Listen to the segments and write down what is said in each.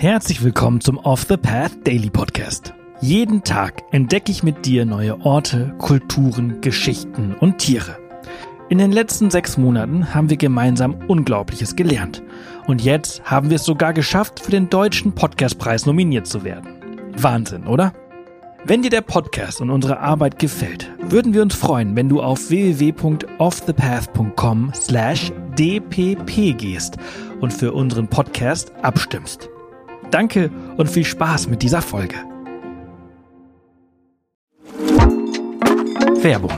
Herzlich willkommen zum Off the Path Daily Podcast. Jeden Tag entdecke ich mit dir neue Orte, Kulturen, Geschichten und Tiere. In den letzten sechs Monaten haben wir gemeinsam Unglaubliches gelernt. Und jetzt haben wir es sogar geschafft, für den Deutschen Podcastpreis nominiert zu werden. Wahnsinn, oder? Wenn dir der Podcast und unsere Arbeit gefällt, würden wir uns freuen, wenn du auf www.offthepath.com slash dpp gehst und für unseren Podcast abstimmst. Danke und viel Spaß mit dieser Folge. Werbung.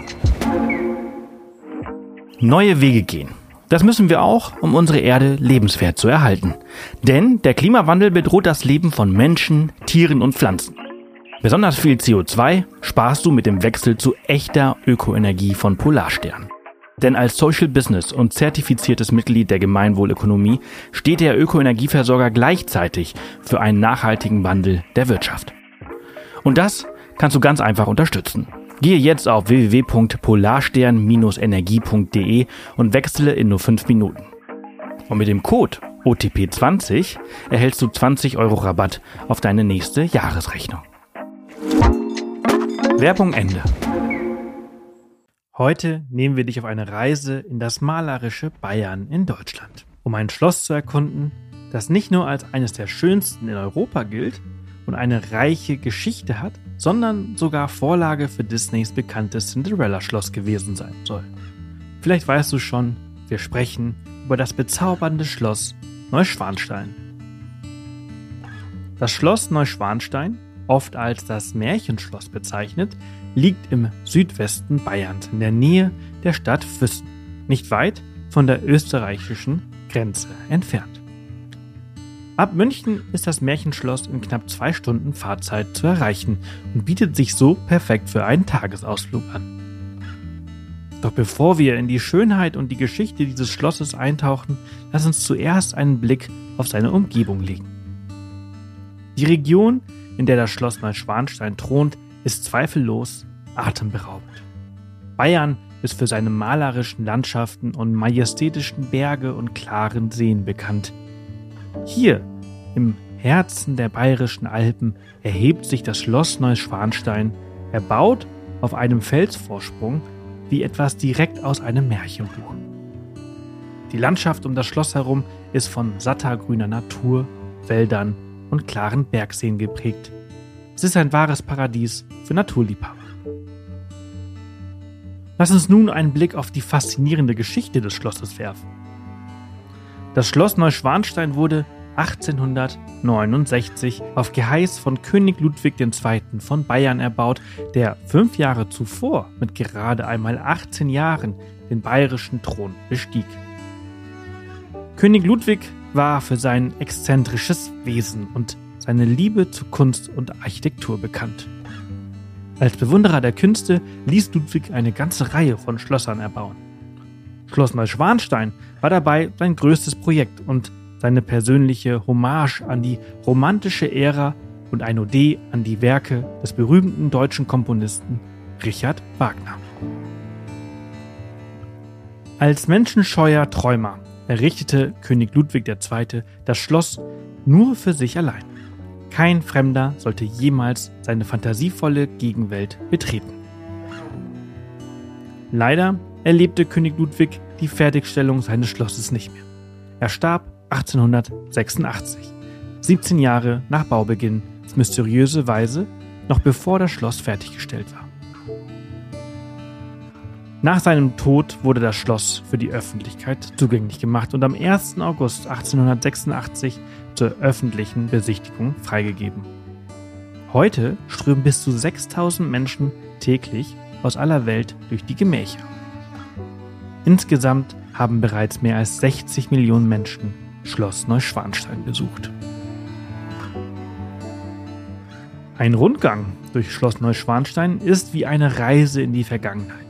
Neue Wege gehen. Das müssen wir auch, um unsere Erde lebenswert zu erhalten. Denn der Klimawandel bedroht das Leben von Menschen, Tieren und Pflanzen. Besonders viel CO2 sparst du mit dem Wechsel zu echter Ökoenergie von Polarstern. Denn als Social Business und zertifiziertes Mitglied der Gemeinwohlökonomie steht der Ökoenergieversorger gleichzeitig für einen nachhaltigen Wandel der Wirtschaft. Und das kannst du ganz einfach unterstützen. Gehe jetzt auf www.polarstern-energie.de und wechsle in nur 5 Minuten. Und mit dem Code OTP20 erhältst du 20 Euro Rabatt auf deine nächste Jahresrechnung. Werbung Ende. Heute nehmen wir dich auf eine Reise in das malerische Bayern in Deutschland, um ein Schloss zu erkunden, das nicht nur als eines der schönsten in Europa gilt und eine reiche Geschichte hat, sondern sogar Vorlage für Disneys bekanntes Cinderella-Schloss gewesen sein soll. Vielleicht weißt du schon, wir sprechen über das bezaubernde Schloss Neuschwanstein. Das Schloss Neuschwanstein, oft als das Märchenschloss bezeichnet, liegt im Südwesten Bayerns in der Nähe der Stadt Füssen, nicht weit von der österreichischen Grenze entfernt. Ab München ist das Märchenschloss in knapp zwei Stunden Fahrzeit zu erreichen und bietet sich so perfekt für einen Tagesausflug an. Doch bevor wir in die Schönheit und die Geschichte dieses Schlosses eintauchen, lass uns zuerst einen Blick auf seine Umgebung legen. Die Region, in der das Schloss Neuschwanstein thront, ist zweifellos atemberaubend. Bayern ist für seine malerischen Landschaften und majestätischen Berge und klaren Seen bekannt. Hier, im Herzen der bayerischen Alpen, erhebt sich das Schloss Neuschwanstein, erbaut auf einem Felsvorsprung wie etwas direkt aus einem Märchenbuch. Die Landschaft um das Schloss herum ist von satter grüner Natur, Wäldern und klaren Bergseen geprägt. Es ist ein wahres Paradies für Naturliebhaber. Lass uns nun einen Blick auf die faszinierende Geschichte des Schlosses werfen. Das Schloss Neuschwanstein wurde 1869 auf Geheiß von König Ludwig II. von Bayern erbaut, der fünf Jahre zuvor mit gerade einmal 18 Jahren den bayerischen Thron bestieg. König Ludwig war für sein exzentrisches Wesen und seine Liebe zu Kunst und Architektur bekannt. Als Bewunderer der Künste ließ Ludwig eine ganze Reihe von Schlössern erbauen. Schloss Neuschwanstein war dabei sein größtes Projekt und seine persönliche Hommage an die romantische Ära und ein Ode an die Werke des berühmten deutschen Komponisten Richard Wagner. Als menschenscheuer Träumer errichtete König Ludwig II. das Schloss nur für sich allein. Kein Fremder sollte jemals seine fantasievolle Gegenwelt betreten. Leider erlebte König Ludwig die Fertigstellung seines Schlosses nicht mehr. Er starb 1886, 17 Jahre nach Baubeginn, auf mysteriöse Weise, noch bevor das Schloss fertiggestellt war. Nach seinem Tod wurde das Schloss für die Öffentlichkeit zugänglich gemacht und am 1. August 1886 zur öffentlichen Besichtigung freigegeben. Heute strömen bis zu 6000 Menschen täglich aus aller Welt durch die Gemächer. Insgesamt haben bereits mehr als 60 Millionen Menschen Schloss Neuschwanstein besucht. Ein Rundgang durch Schloss Neuschwanstein ist wie eine Reise in die Vergangenheit.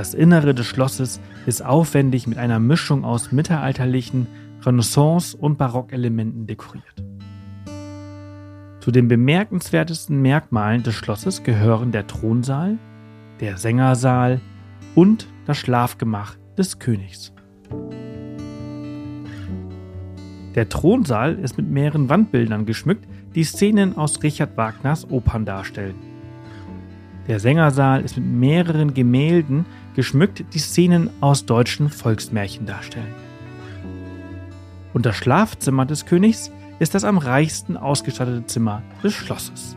Das Innere des Schlosses ist aufwendig mit einer Mischung aus mittelalterlichen, Renaissance- und Barockelementen dekoriert. Zu den bemerkenswertesten Merkmalen des Schlosses gehören der Thronsaal, der Sängersaal und das Schlafgemach des Königs. Der Thronsaal ist mit mehreren Wandbildern geschmückt, die Szenen aus Richard Wagners Opern darstellen. Der Sängersaal ist mit mehreren Gemälden geschmückt, die Szenen aus deutschen Volksmärchen darstellen. Und das Schlafzimmer des Königs ist das am reichsten ausgestattete Zimmer des Schlosses.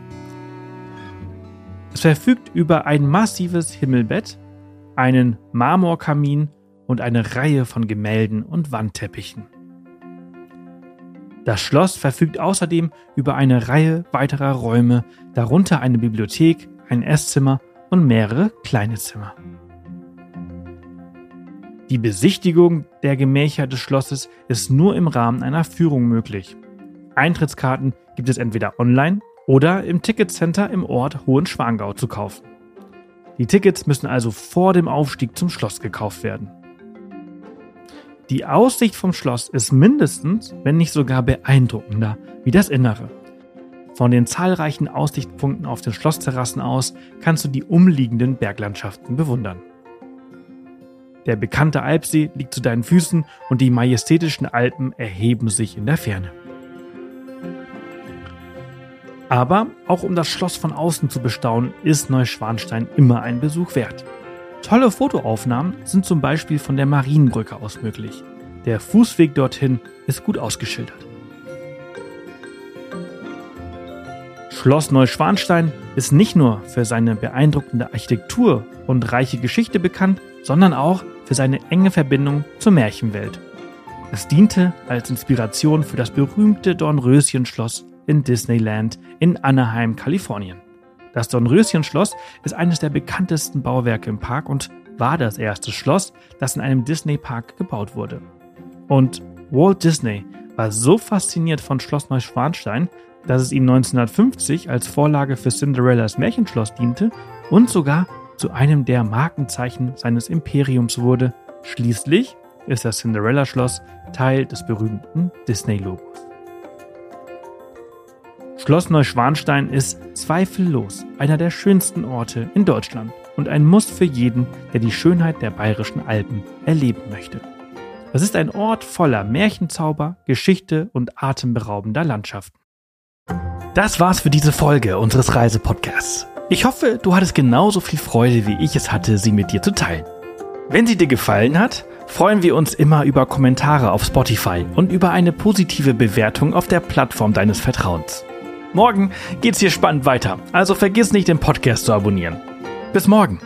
Es verfügt über ein massives Himmelbett, einen Marmorkamin und eine Reihe von Gemälden und Wandteppichen. Das Schloss verfügt außerdem über eine Reihe weiterer Räume, darunter eine Bibliothek, ein Esszimmer und mehrere kleine Zimmer. Die Besichtigung der Gemächer des Schlosses ist nur im Rahmen einer Führung möglich. Eintrittskarten gibt es entweder online oder im Ticketcenter im Ort Hohenschwangau zu kaufen. Die Tickets müssen also vor dem Aufstieg zum Schloss gekauft werden. Die Aussicht vom Schloss ist mindestens, wenn nicht sogar beeindruckender, wie das Innere. Von den zahlreichen Aussichtspunkten auf den Schlossterrassen aus kannst du die umliegenden Berglandschaften bewundern. Der bekannte Alpsee liegt zu deinen Füßen und die majestätischen Alpen erheben sich in der Ferne. Aber auch um das Schloss von außen zu bestaunen, ist Neuschwanstein immer ein Besuch wert. Tolle Fotoaufnahmen sind zum Beispiel von der Marienbrücke aus möglich. Der Fußweg dorthin ist gut ausgeschildert. Schloss Neuschwanstein ist nicht nur für seine beeindruckende Architektur und reiche Geschichte bekannt, sondern auch für seine enge Verbindung zur Märchenwelt. Es diente als Inspiration für das berühmte Dornröschenschloss in Disneyland in Anaheim, Kalifornien. Das Dornröschenschloss ist eines der bekanntesten Bauwerke im Park und war das erste Schloss, das in einem Disney-Park gebaut wurde. Und Walt Disney war so fasziniert von Schloss Neuschwanstein, dass es ihm 1950 als Vorlage für Cinderellas Märchenschloss diente und sogar zu einem der Markenzeichen seines Imperiums wurde. Schließlich ist das Cinderella-Schloss Teil des berühmten Disney-Logos. Schloss Neuschwanstein ist zweifellos einer der schönsten Orte in Deutschland und ein Muss für jeden, der die Schönheit der bayerischen Alpen erleben möchte. Es ist ein Ort voller Märchenzauber, Geschichte und atemberaubender Landschaften. Das war's für diese Folge unseres Reisepodcasts. Ich hoffe, du hattest genauso viel Freude, wie ich es hatte, sie mit dir zu teilen. Wenn sie dir gefallen hat, freuen wir uns immer über Kommentare auf Spotify und über eine positive Bewertung auf der Plattform deines Vertrauens. Morgen geht's hier spannend weiter, also vergiss nicht, den Podcast zu abonnieren. Bis morgen!